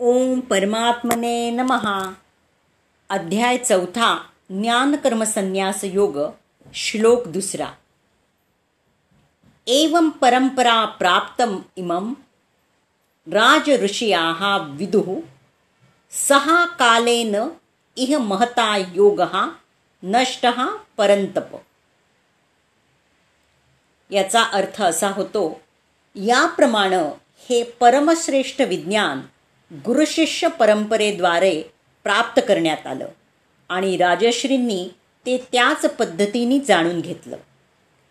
ओम परमात्मने नमहा अध्याय चौथा ज्ञानकर्मसन्यास योग श्लोक दुसरा. एवं परंपरा प्राप्तम इमं राजऋषियाः विदुः सहा कालेन इह महता योगः नष्टः परंतप याचा अर्थ असा होतो याप्रमाणे हे परमश्रेष्ठ विज्ञान गुरुशिष्य परंपरेद्वारे प्राप्त करण्यात आलं आणि राजश्रींनी ते त्याच पद्धतीने जाणून घेतलं.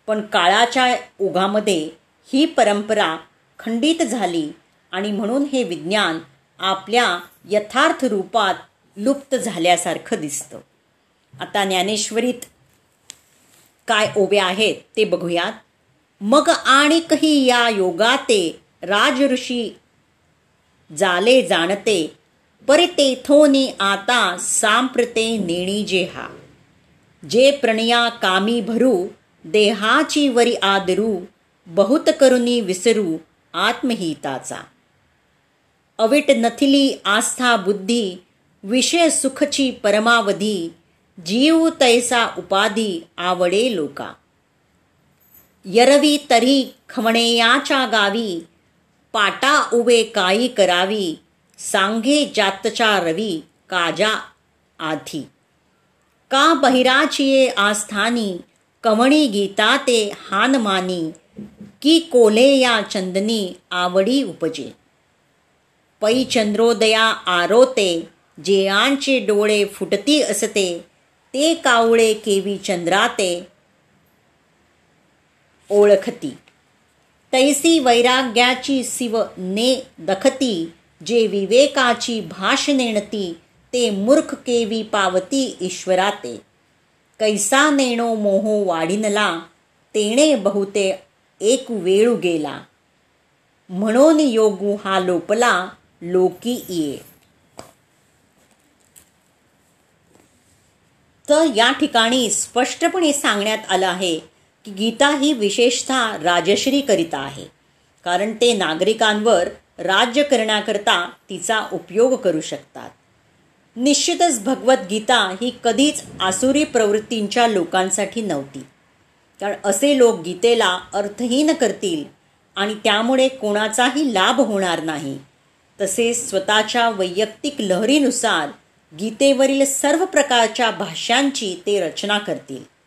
पण काळाच्या ओघामध्ये ही परंपरा खंडित झाली आणि म्हणून हे विज्ञान आपल्या यथार्थ रूपात लुप्त झाल्यासारखं दिसतं. आता ज्ञानेश्वरीत काय ओव्या आहेत ते बघूयात. मग आणि कही या योगाते राजऋषी जाले जाणते पर तेथोनी आता सांप्रते नेणी जेहा. जे प्रणया कामी भरू देहाची वरी आदरू बहुत करुनी विसरू आत्महिताचा. अविट नथिली आस्था बुद्धी विषय सुखची परमावधी जीव तैसा उपाधी आवडे लोका. यरवी तरी खवणेयाच्या गावी पाटा उभे काही करावी सांगे जातचा रवी काजा आधी. का बहिराचिये आस्थानी कवणी गीता ते हानमानी की कोले या चंदनी आवडी उपजे. पै चंद्रोदया आरोते जेयांचे डोळे फुटती असते ते कावळे केवी चंद्राते ओळखती. तैसी वैराग्याची शिव ने दखती जे विवेकाची भाष नेणती ते मूर्ख केवी पावती ईश्वराते. कैसा नेणो मोहो वाढिनला तेणे बहुते एक वेळू गेला. म्हणून योगू हा लोपला लोकी ये तर या ठिकाणी स्पष्टपणे सांगण्यात आलं आहे की गीता ही विशेषतः राजश्री करिता आहे. कारण ते नागरिकांवर राज्य करण्याकरता तिचा उपयोग करू शकतात. निश्चितच भगवद्गीता ही कधीच आसुरी प्रवृत्तींच्या लोकांसाठी नव्हती. कारण असे लोक गीतेला अर्थहीन करतील आणि त्यामुळे कोणाचाही लाभ होणार नाही. तसेच स्वतःच्या वैयक्तिक लहरीनुसार गीतेवरील सर्व प्रकारच्या भाष्यांची ते रचना करतील.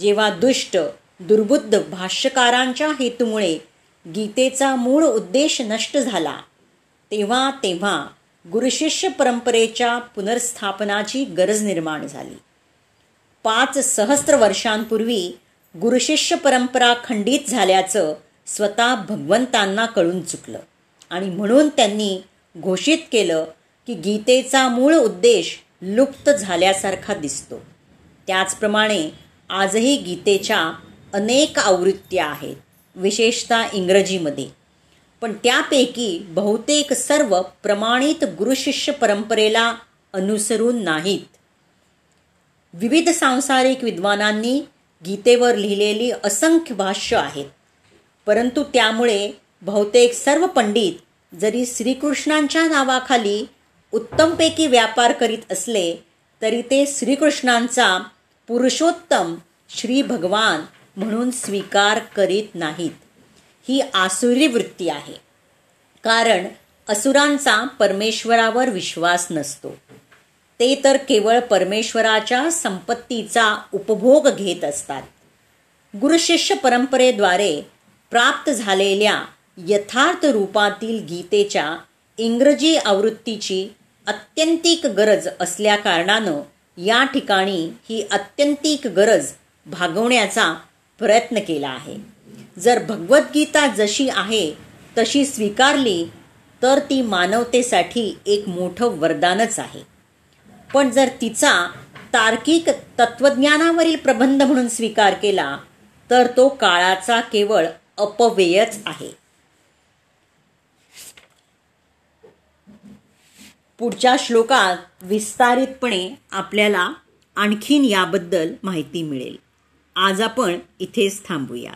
जेव्हा दुष्ट दुर्बुद्ध भाष्यकारांच्या हेतूमुळे गीतेचा मूळ उद्देश नष्ट झाला तेव्हा तेव्हा गुरुशिष्य परंपरेच्या पुनर्स्थापनाची गरज निर्माण झाली. पाच सहस्त्र वर्षांपूर्वी गुरुशिष्य परंपरा खंडित झाल्याचं स्वतः भगवंतांना कळून चुकलं आणि म्हणून त्यांनी घोषित केलं की गीतेचा मूळ उद्देश लुप्त झाल्यासारखा दिसतो. त्याचप्रमाणे आजही गीतेच्या अनेक आवृत्त्या आहेत विशेषतः इंग्रजीमध्ये. पण त्यापैकी बहुतेक सर्व प्रमाणित गुरुशिष्य परंपरेला अनुसरून नाहीत. विविध सांसारिक विद्वानांनी गीतेवर लिहिलेली असंख्य भाष्य आहेत. परंतु त्यामुळे बहुतेक सर्व पंडित जरी श्रीकृष्णांच्या नावाखाली उत्तमपैकी व्यापार करीत असले तरी ते श्रीकृष्णांचा पुरुषोत्तम श्री भगवान म्हणून स्वीकार करीत नाहीत. ही आसुरी वृत्ती आहे. कारण असुरांचा परमेश्वरावर विश्वास नसतो. ते तर केवळ परमेश्वराच्या संपत्तीचा उपभोग घेत असतात. गुरुशिष्य परंपरेद्वारे प्राप्त झालेल्या यथार्थ रूपातील गीतेच्या इंग्रजी आवृत्तीची अत्यंतिक गरज असल्याकारणानं या ठिकाणी ही अत्यंतिक गरज भागवण्याचा प्रयत्न केला आहे. जर भगवद्गीता जशी आहे तशी स्वीकारली तर ती मानवतेसाठी एक मोठं वरदानच आहे. पण जर तिचा तार्किक तत्त्वज्ञानावरील प्रबंध म्हणून स्वीकार केला तर तो काळाचा केवळ अपव्ययच आहे. पुढच्या श्लोकात विस्तारितपणे आपल्याला आणखीन याबद्दल माहिती मिळेल. आज आपण इथेच थांबूया